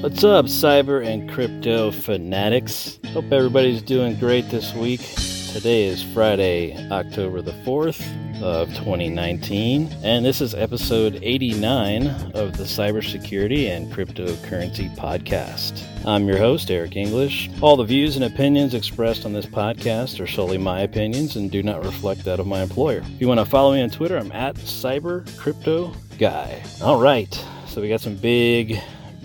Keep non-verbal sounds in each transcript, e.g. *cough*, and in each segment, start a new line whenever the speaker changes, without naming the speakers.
What's up, cyber and crypto fanatics? Hope everybody's doing great this week. Today is Friday, October the 4th of 2019, and this is episode 89 of the Cybersecurity and Cryptocurrency Podcast. I'm your host, Eric English. All the views and opinions expressed on this podcast are solely my opinions and do not reflect that of my employer. If you want to follow me on Twitter, I'm at CyberCryptoGuy. All right, so we got some big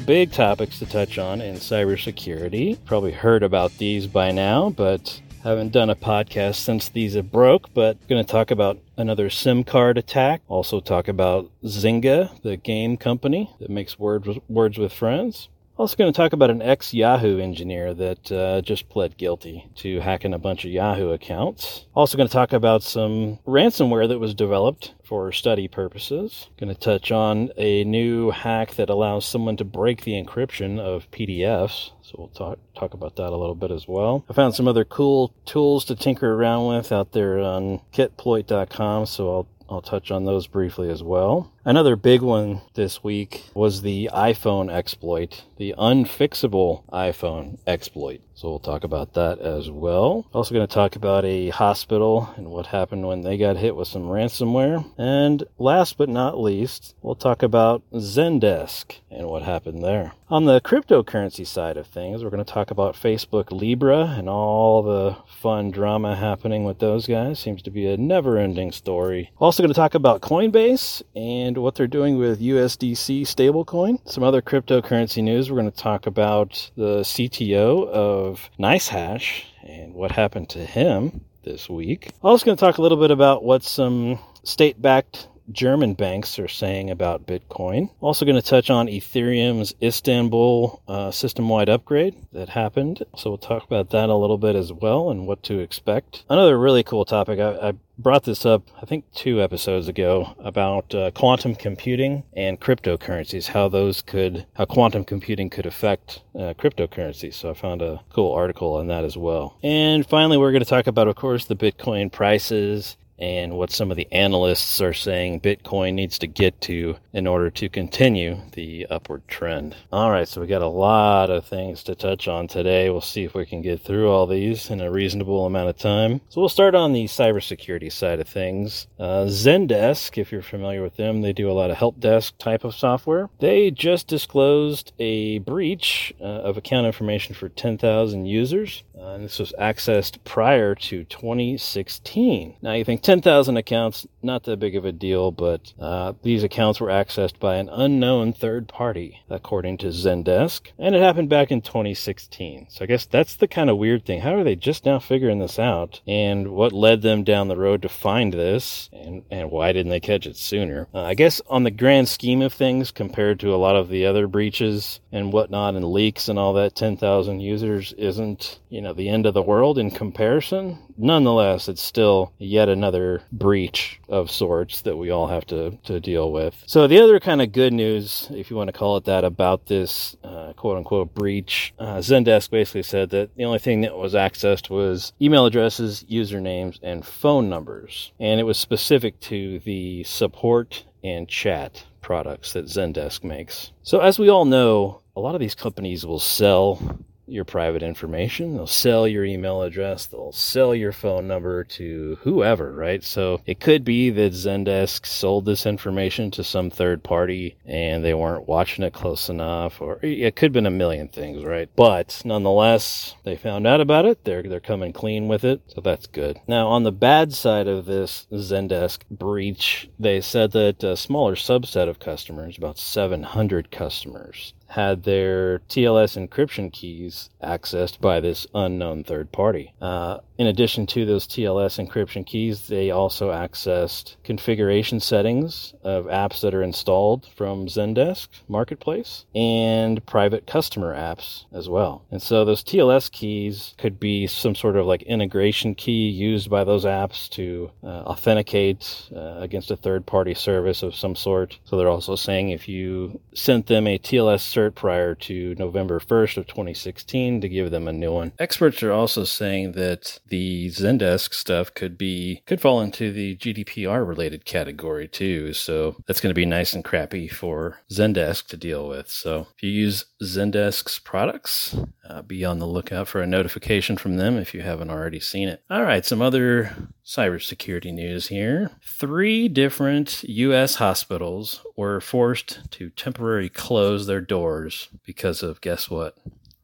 big topics to touch on in cybersecurity. Probably heard about these by now, but haven't done a podcast since these have broke, but going to talk about another SIM card attack. Also talk about Zynga, the game company that makes words words with friends. Also, going to talk about an ex Yahoo engineer that uh, just pled guilty to hacking a bunch of Yahoo accounts. Also, going to talk about some ransomware that was developed for study purposes. Going to touch on a new hack that allows someone to break the encryption of PDFs. So we'll talk talk about that a little bit as well. I found some other cool tools to tinker around with out there on kitploit.com, so I'll I'll touch on those briefly as well. Another big one this week was the iPhone exploit, the unfixable iPhone exploit. So we'll talk about that as well. Also going to talk about a hospital and what happened when they got hit with some ransomware. And last but not least, we'll talk about Zendesk and what happened there. On the cryptocurrency side of things, we're going to talk about Facebook Libra and all the fun drama happening with those guys. Seems to be a never ending story. Also going to talk about Coinbase and what they're doing with USDC stablecoin. Some other cryptocurrency news. We're going to talk about the CTO of NiceHash and what happened to him this week. Also going to talk a little bit about what some state-backed German banks are saying about Bitcoin. Also, going to touch on Ethereum's Istanbul uh, system wide upgrade that happened. So, we'll talk about that a little bit as well and what to expect. Another really cool topic. I, I brought this up, I think, two episodes ago about uh, quantum computing and cryptocurrencies, how those could, how quantum computing could affect uh, cryptocurrencies. So I found a cool article on that as well. And finally, we're going to talk about, of course, the Bitcoin prices and what some of the analysts are saying Bitcoin needs to get to in order to continue the upward trend. All right, so we got a lot of things to touch on today. We'll see if we can get through all these in a reasonable amount of time. So we'll start on the cybersecurity side of things. Uh, Zendesk, if you're familiar with them, they do a lot of help desk type of software. They just disclosed a breach uh, of account information for 10,000 users. Uh, and this was accessed prior to 2016. Now you think 10,000 accounts, not that big of a deal, but uh, these accounts were accessed by an unknown third party, according to Zendesk, and it happened back in 2016. So I guess that's the kind of weird thing. How are they just now figuring this out? And what led them down the road to find this? And, and why didn't they catch it sooner? Uh, I guess on the grand scheme of things, compared to a lot of the other breaches and whatnot and leaks and all that, 10,000 users isn't, you know, the end of the world in comparison. Nonetheless, it's still yet another another breach of sorts that we all have to, to deal with. So, the other kind of good news, if you want to call it that, about this uh, quote unquote breach, uh, Zendesk basically said that the only thing that was accessed was email addresses, usernames, and phone numbers. And it was specific to the support and chat products that Zendesk makes. So, as we all know, a lot of these companies will sell your private information. They'll sell your email address. They'll sell your phone number to whoever, right? So it could be that Zendesk sold this information to some third party and they weren't watching it close enough, or it could have been a million things, right? But nonetheless, they found out about it. They're, they're coming clean with it. So that's good. Now, on the bad side of this Zendesk breach, they said that a smaller subset of customers, about 700 customers, had their TLS encryption keys accessed by this unknown third party. Uh, in addition to those TLS encryption keys, they also accessed configuration settings of apps that are installed from Zendesk Marketplace and private customer apps as well. And so those TLS keys could be some sort of like integration key used by those apps to uh, authenticate uh, against a third party service of some sort. So they're also saying if you sent them a TLS cert prior to November 1st of 2016 to give them a new one. Experts are also saying that the Zendesk stuff could be could fall into the GDPR related category too. So that's going to be nice and crappy for Zendesk to deal with. So if you use Zendesk's products, uh, be on the lookout for a notification from them if you haven't already seen it. All right, some other cybersecurity news here. Three different U.S. hospitals were forced to temporarily close their doors because of guess what?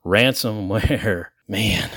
Ransomware. *laughs* Man,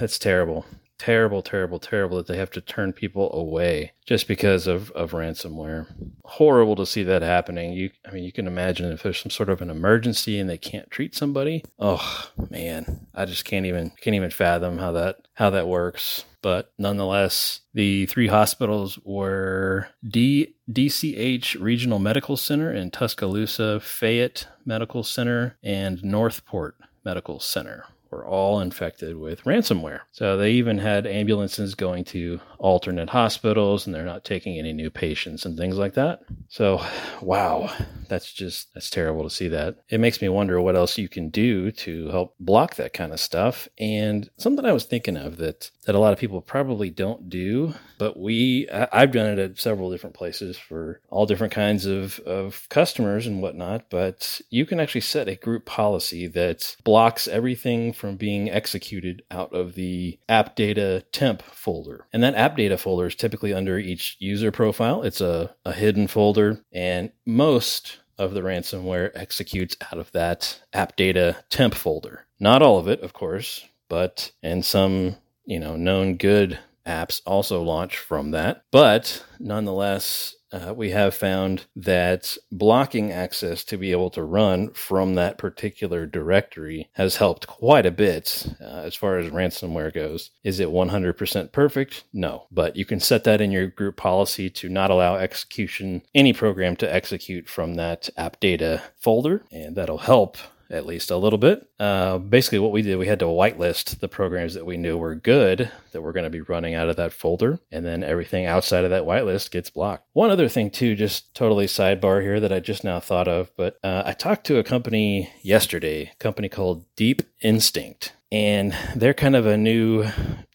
that's terrible terrible, terrible, terrible that they have to turn people away just because of, of ransomware. Horrible to see that happening. You, I mean, you can imagine if there's some sort of an emergency and they can't treat somebody. Oh man, I just can't even can't even fathom how that how that works. But nonetheless, the three hospitals were D, DCH Regional Medical Center in Tuscaloosa, Fayette Medical Center, and Northport Medical Center were all infected with ransomware. So they even had ambulances going to alternate hospitals and they're not taking any new patients and things like that. So, wow, that's just that's terrible to see that. It makes me wonder what else you can do to help block that kind of stuff. And something I was thinking of that that a lot of people probably don't do, but we I've done it at several different places for all different kinds of of customers and whatnot, but you can actually set a group policy that blocks everything from being executed out of the app data temp folder. And that app data folder is typically under each user profile. It's a, a hidden folder, and most of the ransomware executes out of that app data temp folder. Not all of it, of course, but and some, you know, known good apps also launch from that. But nonetheless, uh, we have found that blocking access to be able to run from that particular directory has helped quite a bit uh, as far as ransomware goes. Is it 100% perfect? No, but you can set that in your group policy to not allow execution, any program to execute from that app data folder, and that'll help at least a little bit. Uh, basically, what we did, we had to whitelist the programs that we knew were good that were going to be running out of that folder, and then everything outside of that whitelist gets blocked. One other thing, too, just totally sidebar here that I just now thought of, but uh, I talked to a company yesterday, a company called Deep Instinct and they're kind of a new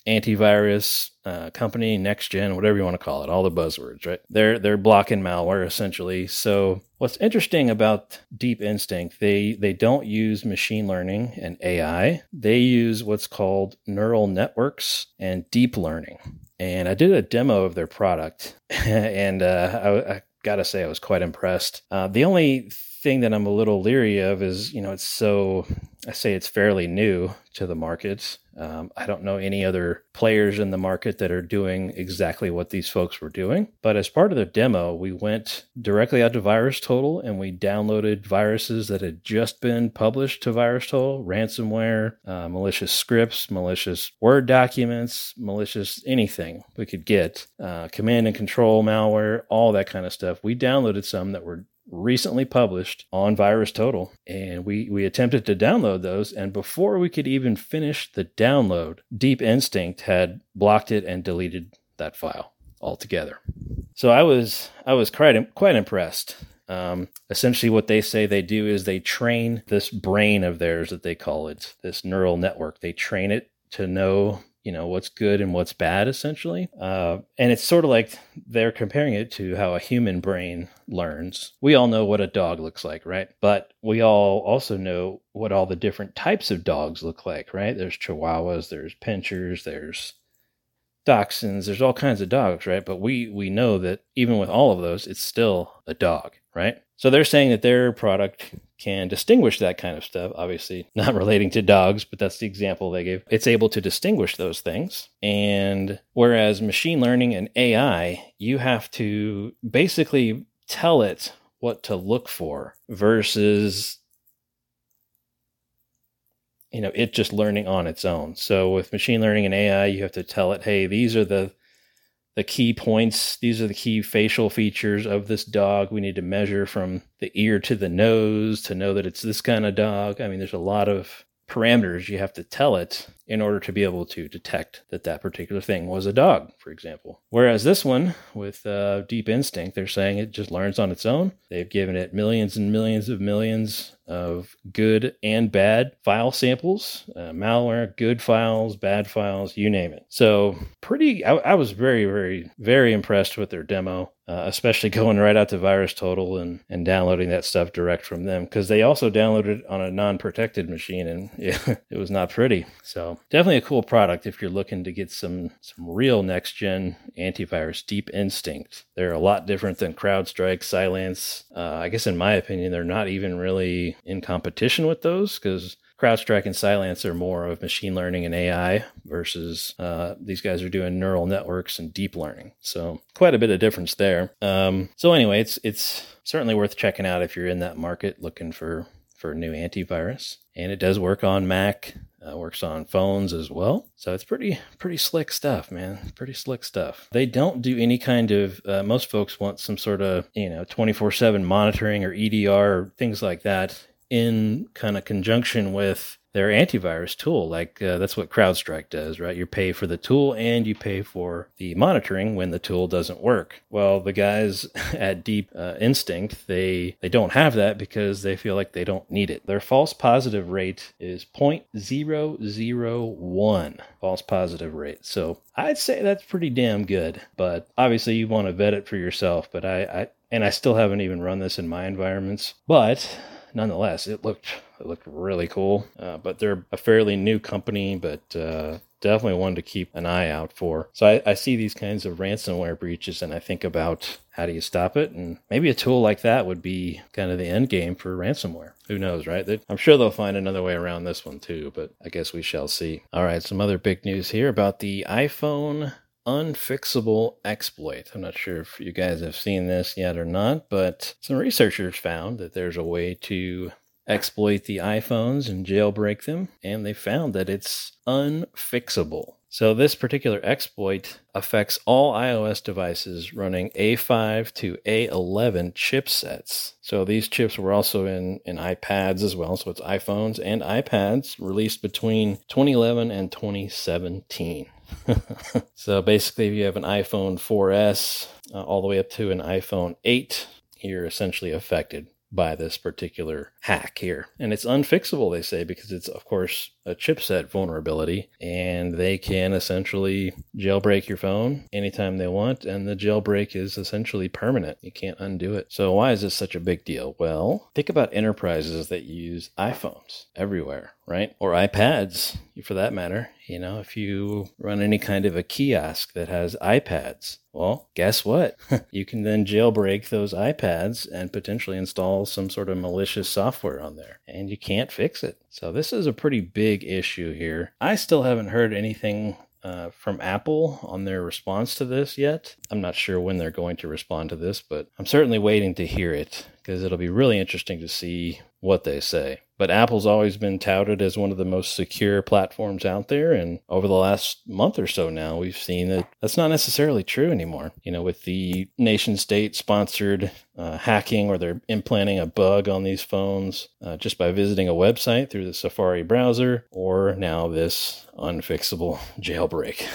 antivirus uh, company, next gen, whatever you want to call it, all the buzzwords, right? They're they're blocking malware essentially. So what's interesting about Deep Instinct, they they don't use machine learning and AI. They use what's called neural networks and deep learning. And I did a demo of their product, *laughs* and uh, I, I gotta say I was quite impressed. Uh, the only thing that I'm a little leery of is, you know, it's so, I say it's fairly new to the markets. Um, I don't know any other players in the market that are doing exactly what these folks were doing. But as part of the demo, we went directly out to VirusTotal and we downloaded viruses that had just been published to VirusTotal ransomware, uh, malicious scripts, malicious Word documents, malicious anything we could get, uh, command and control malware, all that kind of stuff. We downloaded some that were recently published on VirusTotal and we we attempted to download those and before we could even finish the download deep instinct had blocked it and deleted that file altogether. So i was i was quite quite impressed. Um, essentially what they say they do is they train this brain of theirs that they call it this neural network. They train it to know you know what's good and what's bad essentially. Uh, and it's sort of like they're comparing it to how a human brain learns. We all know what a dog looks like right? But we all also know what all the different types of dogs look like right? There's chihuahuas there's pinschers there's dachshunds there's all kinds of dogs right? But we we know that even with all of those it's still a dog right so they're saying that their product can distinguish that kind of stuff. Obviously, not *laughs* relating to dogs, but that's the example they gave. It's able to distinguish those things. And whereas machine learning and AI, you have to basically tell it what to look for versus you know it just learning on its own so with machine learning and ai you have to tell it hey these are the the key points. These are the key facial features of this dog. We need to measure from the ear to the nose to know that it's this kind of dog. I mean, there's a lot of parameters you have to tell it in order to be able to detect that that particular thing was a dog, for example. Whereas this one with uh, Deep Instinct, they're saying it just learns on its own. They've given it millions and millions of millions of good and bad file samples, uh, malware, good files, bad files, you name it. So, pretty, I, I was very, very, very impressed with their demo. Uh, especially *laughs* going right out to VirusTotal and, and downloading that stuff direct from them because they also downloaded it on a non-protected machine and it, *laughs* it was not pretty. So definitely a cool product if you're looking to get some some real next-gen antivirus. Deep Instinct. They're a lot different than CrowdStrike, Cylance. Uh, I guess in my opinion, they're not even really in competition with those because CrowdStrike and Cylance are more of machine learning and AI versus uh, these guys are doing neural networks and deep learning. So quite a bit of difference there. Um, so anyway, it's it's certainly worth checking out if you're in that market looking for for a new antivirus. And it does work on Mac, uh, works on phones as well. So it's pretty pretty slick stuff, man. Pretty slick stuff. They don't do any kind of. Uh, most folks want some sort of you know 24/7 monitoring or EDR or things like that in kind of conjunction with their antivirus tool. Like uh, that's what CrowdStrike does, right? You pay for the tool and you pay for the monitoring when the tool doesn't work. Well, the guys *laughs* at Deep uh, Instinct, they they don't have that because they feel like they don't need it. Their false positive rate is 0.001 false positive rate. So I'd say that's pretty damn good. But obviously, you want to vet it for yourself. But I, I and I still haven't even run this in my environments. But nonetheless, it looked it looked really cool. Uh, but they're a fairly new company, but uh, definitely one to keep an eye out for. So I, I, see these kinds of ransomware breaches, and I think about how do you stop it, and maybe a tool like that would be kind of the end game for ransomware. Who knows, right? I'm sure they'll find another way around this one too, but I guess we shall see. All right, some other big news here about the iPhone unfixable exploit. I'm not sure if you guys have seen this yet or not, but some researchers found that there's a way to exploit the iPhones and jailbreak them, and they found that it's unfixable. So, this particular exploit affects all iOS devices running A5 to A11 chipsets. So, these chips were also in, in iPads as well. So, it's iPhones and iPads released between 2011 and 2017. *laughs* so basically, if you have an iPhone 4S uh, all the way up to an iPhone 8, you're essentially affected by this particular hack here. And it's unfixable, they say, because it's, of course, a chipset vulnerability. And they can essentially jailbreak your phone anytime they want. And the jailbreak is essentially permanent. You can't undo it. So, why is this such a big deal? Well, think about enterprises that use iPhones everywhere, right? Or iPads, for that matter. You know, if you run any kind of a kiosk that has iPads, well, guess what? *laughs* you can then jailbreak those iPads and potentially install some sort of malicious software on there, and you can't fix it. So, this is a pretty big issue here. I still haven't heard anything uh, from Apple on their response to this yet. I'm not sure when they're going to respond to this, but I'm certainly waiting to hear it because it'll be really interesting to see what they say. But Apple's always been touted as one of the most secure platforms out there. And over the last month or so now, we've seen that that's not necessarily true anymore. You know, with the nation state sponsored uh, hacking or they're implanting a bug on these phones uh, just by visiting a website through the Safari browser, or now this unfixable *laughs* jailbreak.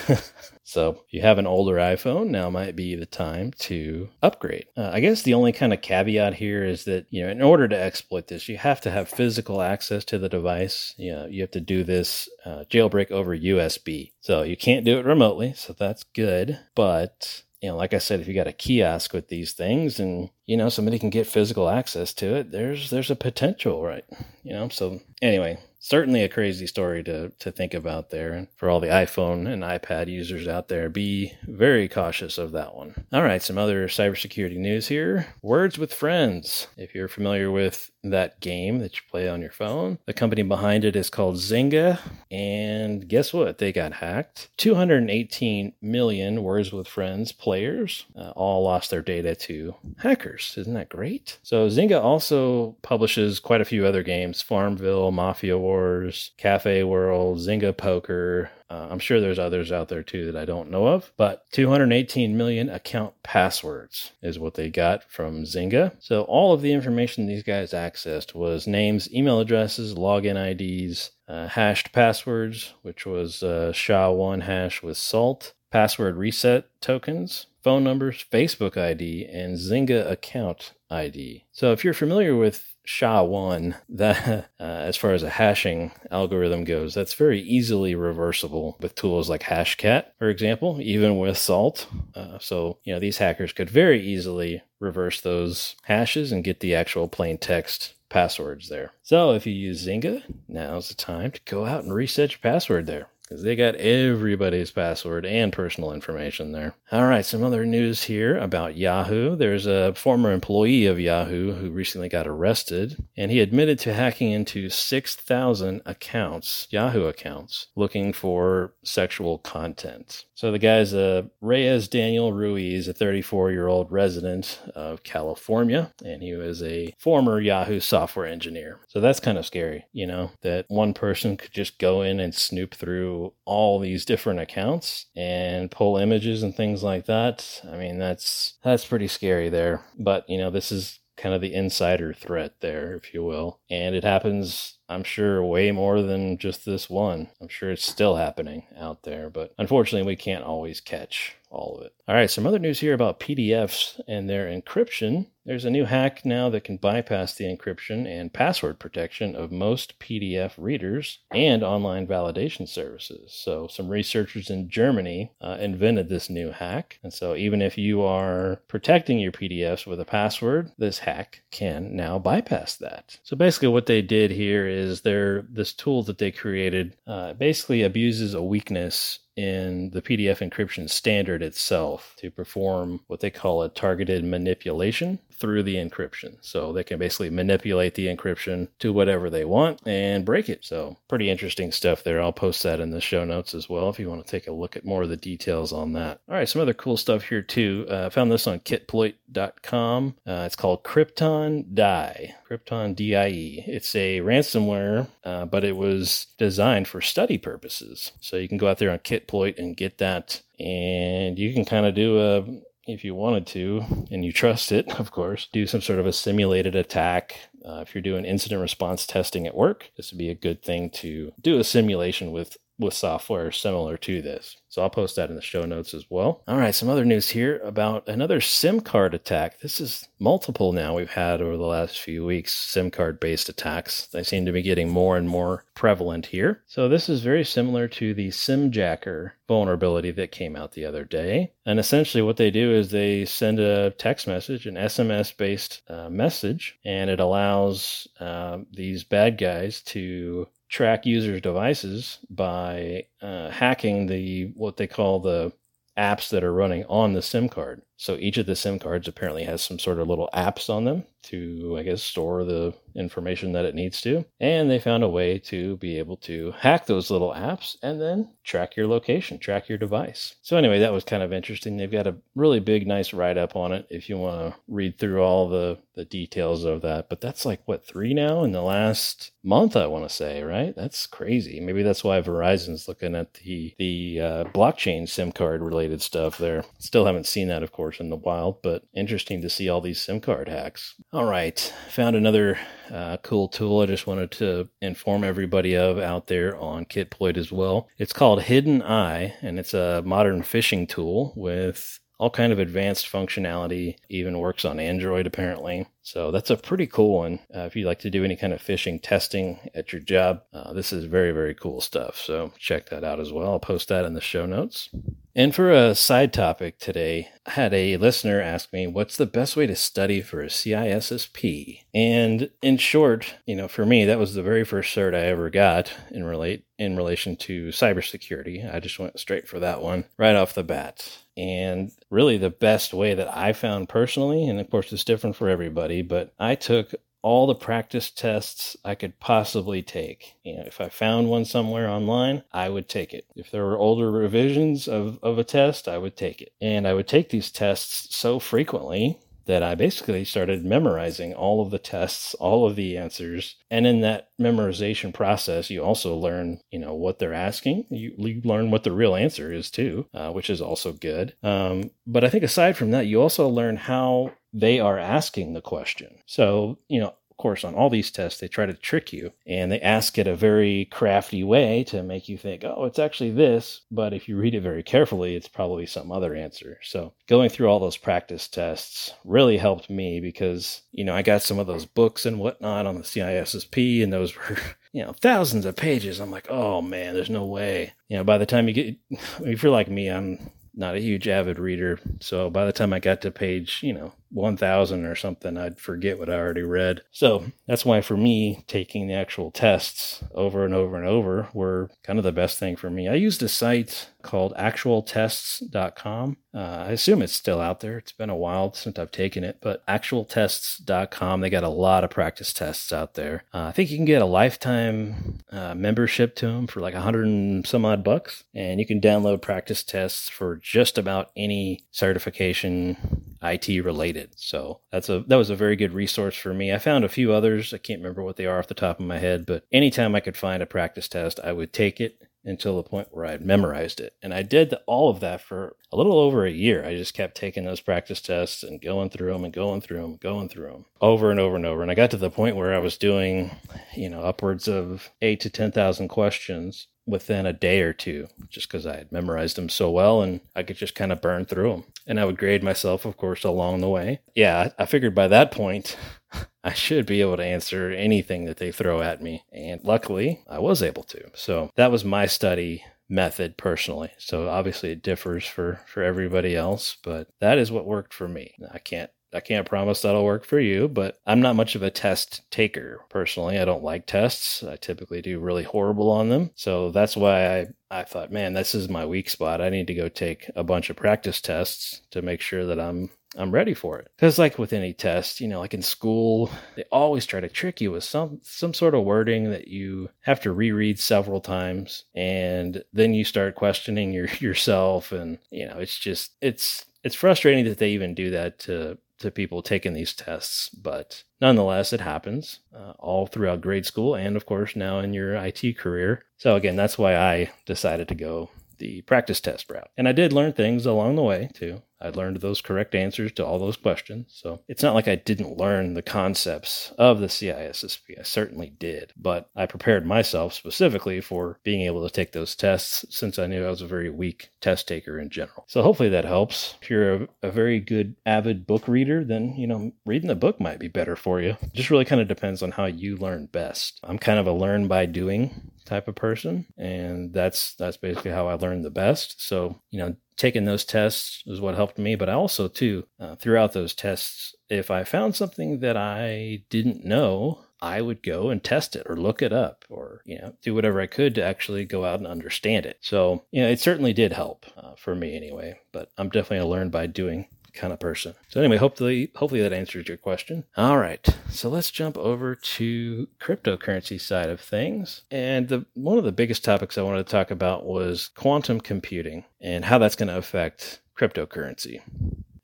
*laughs* So if you have an older iPhone, now might be the time to upgrade. Uh, I guess the only kind of caveat here is that, you know, in order to exploit this, you have to have physical access to the device. You know, you have to do this uh, jailbreak over USB. So you can't do it remotely. So that's good. But you know, like I said, if you got a kiosk with these things and, you know, somebody can get physical access to it, there's there's a potential, right? You know, so anyway, certainly a crazy story to, to think about there. And for all the iPhone and iPad users out there, be very cautious of that one. All right, some other cybersecurity news here. Words with Friends. If you're familiar with that game that you play on your phone, the company behind it is called Zynga. And guess what? They got hacked. 218 million Words with Friends players uh, all lost their data to hackers. Isn't that great? So Zynga also publishes quite a few other games Farmville, Mafia Wars, Cafe World, Zynga Poker, uh, I'm sure there's others out there too that I don't know of, but 218 million account passwords is what they got from Zynga. So all of the information these guys accessed was names, email addresses, login IDs, uh, hashed passwords, which was uh, SHA-1 hash with salt, password reset tokens, phone numbers, Facebook ID, and Zynga account ID. So if you're familiar with SHA-1, that *laughs* uh, as far as a hashing algorithm goes, that's very easily reversible with tools like Hashcat, for example, even with Salt. Uh, so, you know, these hackers could very easily reverse those hashes and get the actual plain text passwords there. So if you use Zynga, now's the time to go out and reset your password there because they got everybody's password and personal information there. All right, some other news here about Yahoo. There's a former employee of Yahoo who recently got arrested, and he admitted to hacking into 6,000 accounts, Yahoo accounts, looking for sexual content. So the guy's uh, Reyes Daniel Ruiz, a 34 year old resident of California, and he was a former Yahoo software engineer. So that's kind of scary, you know, that one person could just go in and snoop through all these different accounts and pull images and things like that. I mean, that's that's pretty scary there. But you know, this is kind of the insider threat there, if you will, and it happens I'm sure way more than just this one. I'm sure it's still happening out there, but unfortunately, we can't always catch all of it. All right, some other news here about PDFs and their encryption. There's a new hack now that can bypass the encryption and password protection of most PDF readers and online validation services. So, some researchers in Germany uh, invented this new hack. And so, even if you are protecting your PDFs with a password, this hack can now bypass that. So, basically, what they did here is they're this tool that they created uh, basically abuses a weakness in the PDF encryption standard itself to perform what they call a targeted manipulation through the encryption. So they can basically manipulate the encryption to whatever they want and break it. So pretty interesting stuff there. I'll post that in the show notes as well if you want to take a look at more of the details on that. All right, some other cool stuff here too. Uh, I found this on kitploit.com. Uh, it's called CryptonDie. Krypton DIE. It's a ransomware, uh, but it was designed for study purposes. So you can go out there on Kitploit and get that and you can kind of do a if you wanted to, and you trust it, of course, do some sort of a simulated attack. Uh, if you're doing incident response testing at work, this would be a good thing to do a simulation with with software similar to this. So I'll post that in the show notes as well. All right, some other news here about another SIM card attack. This is multiple now we've had over the last few weeks, SIM card based attacks. They seem to be getting more and more prevalent here. So this is very similar to the SimJacker vulnerability that came out the other day. And essentially what they do is they send a text message, an SMS based uh, message, and it allows uh, these bad guys to track users' devices by uh, hacking the what they call the apps that are running on the SIM card. So each of the SIM cards apparently has some sort of little apps on them to, I guess, store the information that it needs to. And they found a way to be able to hack those little apps and then track your location, track your device. So, anyway, that was kind of interesting. They've got a really big, nice write up on it if you want to read through all the, the details of that. But that's like, what, three now in the last month, I want to say, right? That's crazy. Maybe that's why Verizon's looking at the, the uh, blockchain SIM card related stuff there. Still haven't seen that, of course, in the wild, but interesting to see all these SIM card hacks. All right, found another uh, cool tool I just wanted to inform everybody of out there on Kitploit as well. It's called Hidden Eye, and it's a modern phishing tool with all kind of advanced functionality even works on android apparently so that's a pretty cool one uh, if you like to do any kind of phishing testing at your job uh, this is very very cool stuff so check that out as well i'll post that in the show notes and for a side topic today, I had a listener ask me, what's the best way to study for a CISSP? And in short, you know, for me, that was the very first cert I ever got in relate in relation to cybersecurity. I just went straight for that one right off the bat. And really the best way that I found personally, and of course it's different for everybody, but I took all the practice tests I could possibly take. You know, if I found one somewhere online, I would take it. If there were older revisions of, of a test, I would take it. And I would take these tests so frequently that I basically started memorizing all of the tests, all of the answers. And in that memorization process, you also learn, you know, what they're asking. You, you learn what the real answer is too, uh, which is also good. Um, but I think aside from that, you also learn how they are asking the question. So, you know, of course, on all these tests, they try to trick you and they ask it a very crafty way to make you think, oh, it's actually this. But if you read it very carefully, it's probably some other answer. So going through all those practice tests really helped me because, you know, I got some of those books and whatnot on the CISSP and those were. *laughs* You know, thousands of pages. I'm like, oh man, there's no way. You know, by the time you get, *laughs* if you're like me, I'm not a huge avid reader. So by the time I got to page, you know, 1000 or something, I'd forget what I already read. So that's why for me, taking the actual tests over and over and over were kind of the best thing for me. I used a site called actualtests.com. Uh, I assume it's still out there. It's been a while since I've taken it, but actualtests.com, they got a lot of practice tests out there. Uh, I think you can get a lifetime uh, membership to them for like a hundred and some odd bucks, and you can download practice tests for just about any certification IT related. So that's a that was a very good resource for me. I found a few others. I can't remember what they are off the top of my head, but anytime I could find a practice test, I would take it until the point where I had memorized it. And I did all of that for a little over a year. I just kept taking those practice tests and going through them and going through them, going through them over and over and over. And I got to the point where I was doing, you know, upwards of eight to 10,000 questions within a day or two just because I had memorized them so well and I could just kind of burn through them. And I would grade myself, of course, along the way. Yeah, I figured by that point, *laughs* I should be able to answer anything that they throw at me. And luckily, I was able to. So that was my study method personally. So obviously it differs for for everybody else, but that is what worked for me. I can't I can't promise that'll work for you, but I'm not much of a test taker personally. I don't like tests. I typically do really horrible on them. So that's why I, I thought, man, this is my weak spot. I need to go take a bunch of practice tests to make sure that I'm I'm ready for it. Because like with any test, you know, like in school, they always try to trick you with some some sort of wording that you have to reread several times, and then you start questioning your *laughs* yourself, and you know, it's just it's it's frustrating that they even do that to to people taking these tests, but nonetheless, it happens uh, all throughout grade school and, of course, now in your IT career. So, again, that's why I decided to go the practice test route. And I did learn things along the way too. I learned those correct answers to all those questions. So it's not like I didn't learn the concepts of the CISSP. I certainly did, but I prepared myself specifically for being able to take those tests since I knew I was a very weak test taker in general. So hopefully that helps. If you're a, a very good avid book reader, then, you know, reading the book might be better for you. It just really kind of depends on how you learn best. I'm kind of a learn by doing type of person and that's that's basically how i learned the best. So you know taking those tests is what helped me but i also too uh, throughout those tests if i found something that i didn't know i would go and test it or look it up or you know do whatever i could to actually go out and understand it. So you know it certainly did help uh, for me anyway but i'm definitely a learn by doing kind of person. So anyway, hopefully hopefully that answers your question. All right. So let's jump over to cryptocurrency side of things. And the one of the biggest topics I wanted to talk about was quantum computing and how that's going to affect cryptocurrency.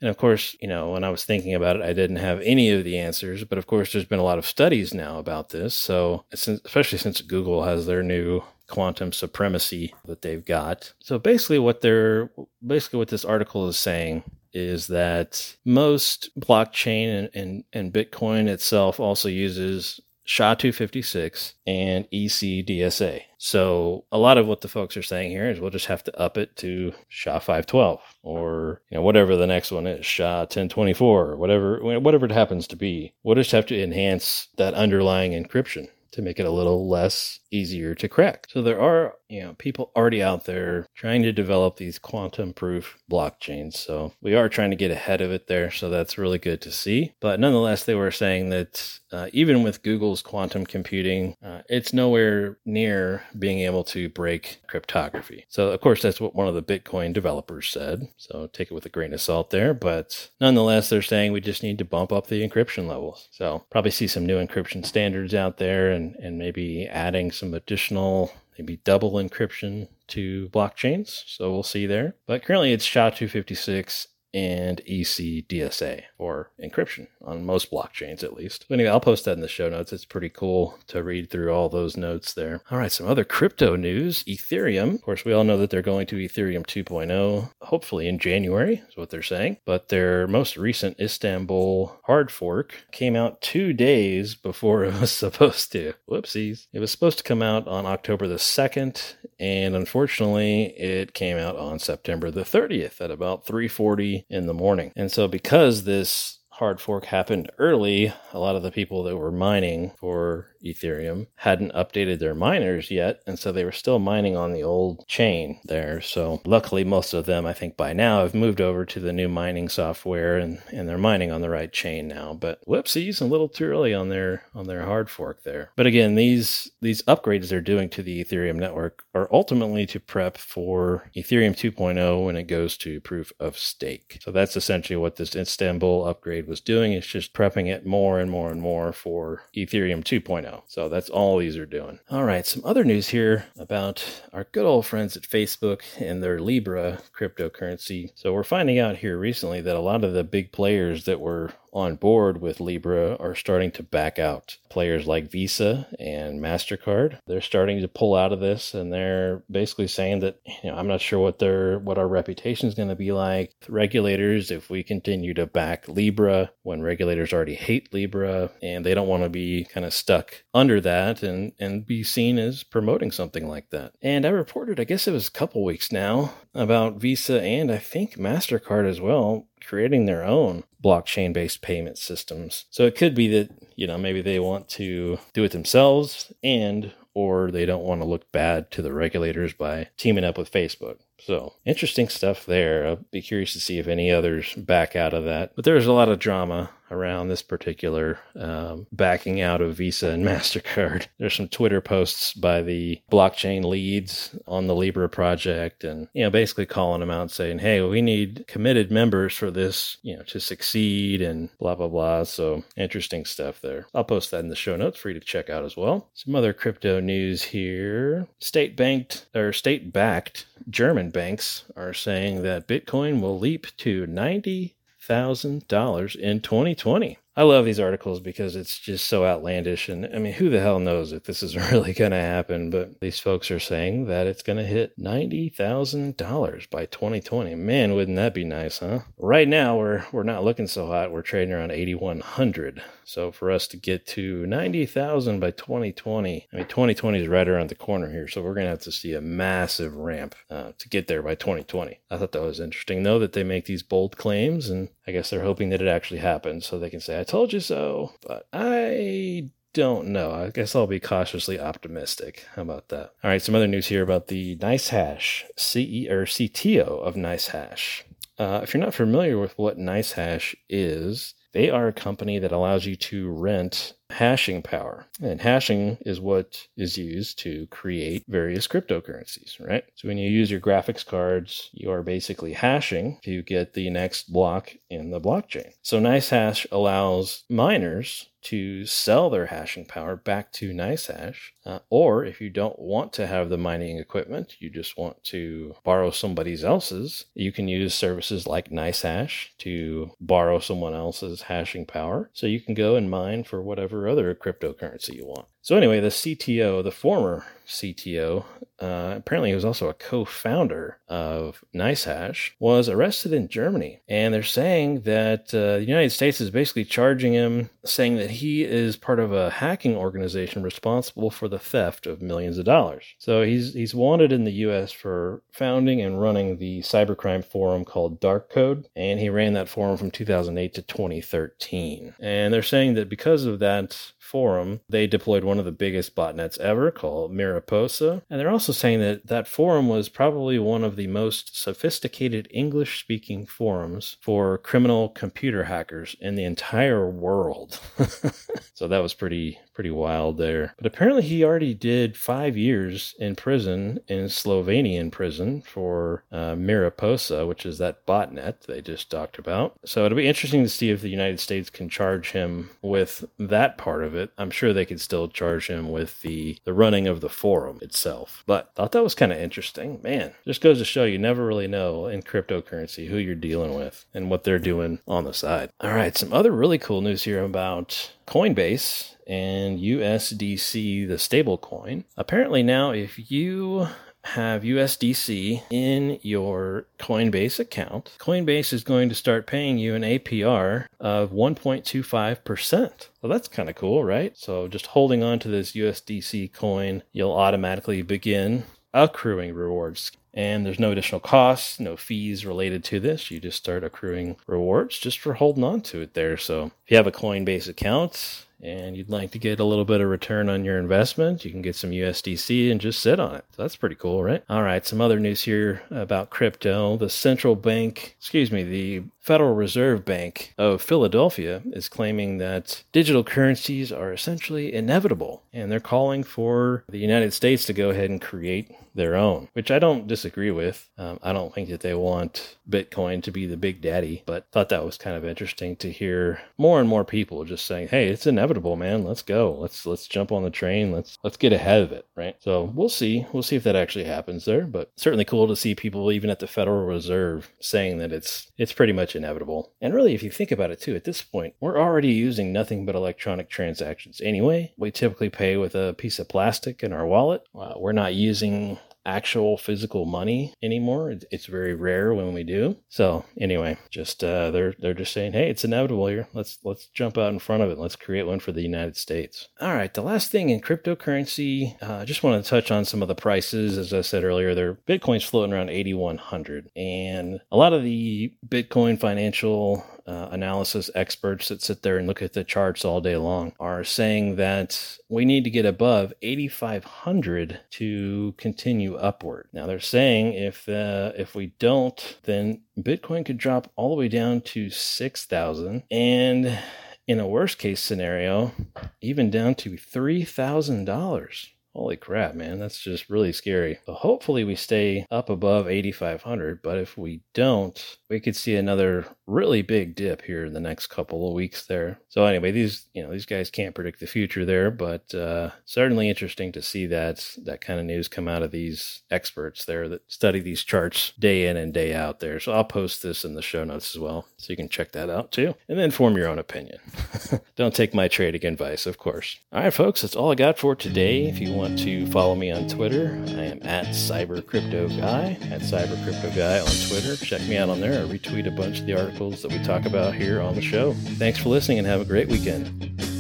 And of course, you know, when I was thinking about it, I didn't have any of the answers. But of course, there's been a lot of studies now about this. So, especially since Google has their new quantum supremacy that they've got. So basically, what they're basically what this article is saying is that most blockchain and, and, and Bitcoin itself also uses SHA-256 and ECDSA. So a lot of what the folks are saying here is we'll just have to up it to SHA-512 or you know whatever the next one is, SHA-1024 or whatever whatever it happens to be. We'll just have to enhance that underlying encryption to make it a little less easier to crack. So there are, you know, people already out there trying to develop these quantum proof blockchains. So we are trying to get ahead of it there. So that's really good to see. But nonetheless, they were saying that uh, even with Google's quantum computing, uh, it's nowhere near being able to break cryptography. So of course, that's what one of the Bitcoin developers said. So take it with a grain of salt there. But nonetheless, they're saying we just need to bump up the encryption levels. So probably see some new encryption standards out there and, and maybe adding some additional, maybe double encryption to blockchains. So we'll see there. But currently it's SHA-256 and ECDSA or encryption on most blockchains, at least. But anyway, I'll post that in the show notes. It's pretty cool to read through all those notes there. All right, some other crypto news. Ethereum, of course, we all know that they're going to Ethereum 2.0, hopefully in January, is what they're saying. But their most recent Istanbul hard fork came out two days before it was *laughs* supposed to. Whoopsies. It was supposed to come out on October the 2nd, and unfortunately, it came out on September the 30th at about 3:40 in the morning. And so because this hard fork happened early, a lot of the people that were mining for Ethereum hadn't updated their miners yet, and so they were still mining on the old chain there. So luckily, most of them, I think by now, have moved over to the new mining software and, and they're mining on the right chain now. But whoopsies, a little too early on their on their hard fork there. But again, these these upgrades they're doing to the Ethereum network are ultimately to prep for Ethereum 2.0 when it goes to proof of stake. So that's essentially what this Istanbul upgrade was doing. It's just prepping it more and more and more for Ethereum 2.0. So that's all these are doing. All right, some other news here about our good old friends at Facebook and their Libra cryptocurrency. So we're finding out here recently that a lot of the big players that were on board with Libra are starting to back out. Players like Visa and MasterCard, they're starting to pull out of this and they're basically saying that, you know, I'm not sure what their what our reputation is going to be like. Regulators, if we continue to back Libra when regulators already hate Libra and they don't want to be kind of stuck under that and and be seen as promoting something like that. And I reported, I guess it was a couple weeks now, about Visa and I think MasterCard as well creating their own blockchain based payment systems. So it could be that, you know, maybe they want to do it themselves and or they don't want to look bad to the regulators by teaming up with Facebook. So interesting stuff there. I'll be curious to see if any others back out of that. But there's a lot of drama around this particular um, backing out of Visa and *laughs* MasterCard. There's some Twitter posts by the blockchain leads on the Libra project and, you know, basically calling them out saying, hey, we need committed members for this, you know, to succeed and blah, blah, blah. So interesting stuff there. I'll post that in the show notes for you to check out as well. Some other crypto news here. State banked or state backed German banks are saying that Bitcoin will leap to $90,000 in 2020. I love these articles because it's just so outlandish. And I mean, who the hell knows if this is *laughs* really going to happen? But these folks are saying that it's going to hit $90,000 by 2020. Man, wouldn't that be nice, huh? Right now, we're, we're not looking so hot. We're trading around 8,100. So for us to get to 90,000 by 2020, I mean, 2020 is right around the corner here. So we're going to have to see a massive ramp uh, to get there by 2020. I thought that was interesting, though, that they make these bold claims. And I guess they're hoping that it actually happens so they can say, I told you so. But I don't know. I guess I'll be cautiously optimistic. How about that? All right, some other news here about the NiceHash CE or CTO of NiceHash. Uh, if you're not familiar with what NiceHash is, they are a company that allows you to rent hashing power. And hashing is what is used to create various cryptocurrencies, right? So when you use your graphics cards, you are basically hashing to get the next block in the blockchain. So NiceHash allows miners to sell their hashing power back to NiceHash. Uh, or if you don't want to have the mining equipment, you just want to borrow somebody else's, you can use services like NiceHash to borrow someone else's hashing power. So you can go and mine for whatever other cryptocurrency you want. So anyway, the CTO, the former CTO, uh, apparently he was also a co-founder of NiceHash, was arrested in Germany, and they're saying that uh, the United States is basically charging him, saying that he is part of a hacking organization responsible for the theft of millions of dollars. So he's he's wanted in the U.S. for founding and running the cybercrime forum called Darkode, and he ran that forum from 2008 to 2013. And they're saying that because of that forum, they deployed one of the biggest botnets ever called Mariposa. And they're also saying that that forum was probably one of the most sophisticated English speaking forums for criminal computer hackers in the entire world. *laughs* so that was pretty pretty wild there. But apparently, he already did five years in prison in Slovenian prison for uh, Mariposa, which is that botnet they just talked about. So it'll be interesting to see if the United States can charge him with that part of it. I'm sure they could still charge him with the the running of the forum itself. But thought that was kind of interesting. Man, just goes to show you never really know in cryptocurrency who you're dealing with and what they're doing on the side. All right, some other really cool news here about Coinbase and USDC, the stable coin. Apparently, now if you have USDC in your Coinbase account, Coinbase is going to start paying you an APR of 1.25%. Well, that's kind of cool, right? So just holding on to this USDC coin, you'll automatically begin accruing rewards. And there's no additional costs, no fees related to this. You just start accruing rewards just for holding on to it there. So if you have a Coinbase account, and you'd like to get a little bit of return on your investment, you can get some USDC and just sit on it. So that's pretty cool, right? All right, some other news here about crypto. The central bank, excuse me, the Federal Reserve Bank of Philadelphia is claiming that digital currencies are essentially inevitable, and they're calling for the United States to go ahead and create their own, which I don't disagree with. Um, I don't think that they want Bitcoin to be the big daddy, but thought that was kind of interesting to hear more and more people just saying, "Hey, it's inevitable, man. Let's go. Let's let's jump on the train. Let's let's get ahead of it." Right. So we'll see. We'll see if that actually happens there, but certainly cool to see people even at the Federal Reserve saying that it's it's pretty much inevitable. And really, if you think about it too, at this point, we're already using nothing but electronic transactions anyway. We typically pay with a piece of plastic in our wallet. Uh, we're not using actual physical money anymore. It's very rare when we do. So anyway, just uh, they're they're just saying, hey, it's inevitable here. Let's let's jump out in front of it. Let's create one for the United States. All right, the last thing in cryptocurrency, uh, I uh, just want to touch on some of the prices. As I said earlier, their Bitcoin's floating around 8,100, and a lot of the Bitcoin financial uh, analysis experts that sit there and look at the charts all day long are saying that we need to get above 8,500 to continue upward. Now they're saying if uh, if we don't, then Bitcoin could drop all the way down to 6,000 and in a worst case scenario, even down to $3,000. Holy crap, man. That's just really scary. So hopefully we stay up above 8,500, but if we don't, we could see another really big dip here in the next couple of weeks there. So anyway, these, you know, these guys can't predict the future there, but uh, certainly interesting to see that that kind of news come out of these experts there that study these charts day in and day out there. So I'll post this in the show notes as well, so you can check that out too, and then form your own opinion. *laughs* don't take my trading advice, of course. All right, folks, that's all I got for today. If you want want to follow me on Twitter, I am at CyberCryptoGuy, at CyberCryptoGuy on Twitter. Check me out on there. I retweet a bunch of the articles that we talk about here on the show. Thanks for listening and have a great weekend.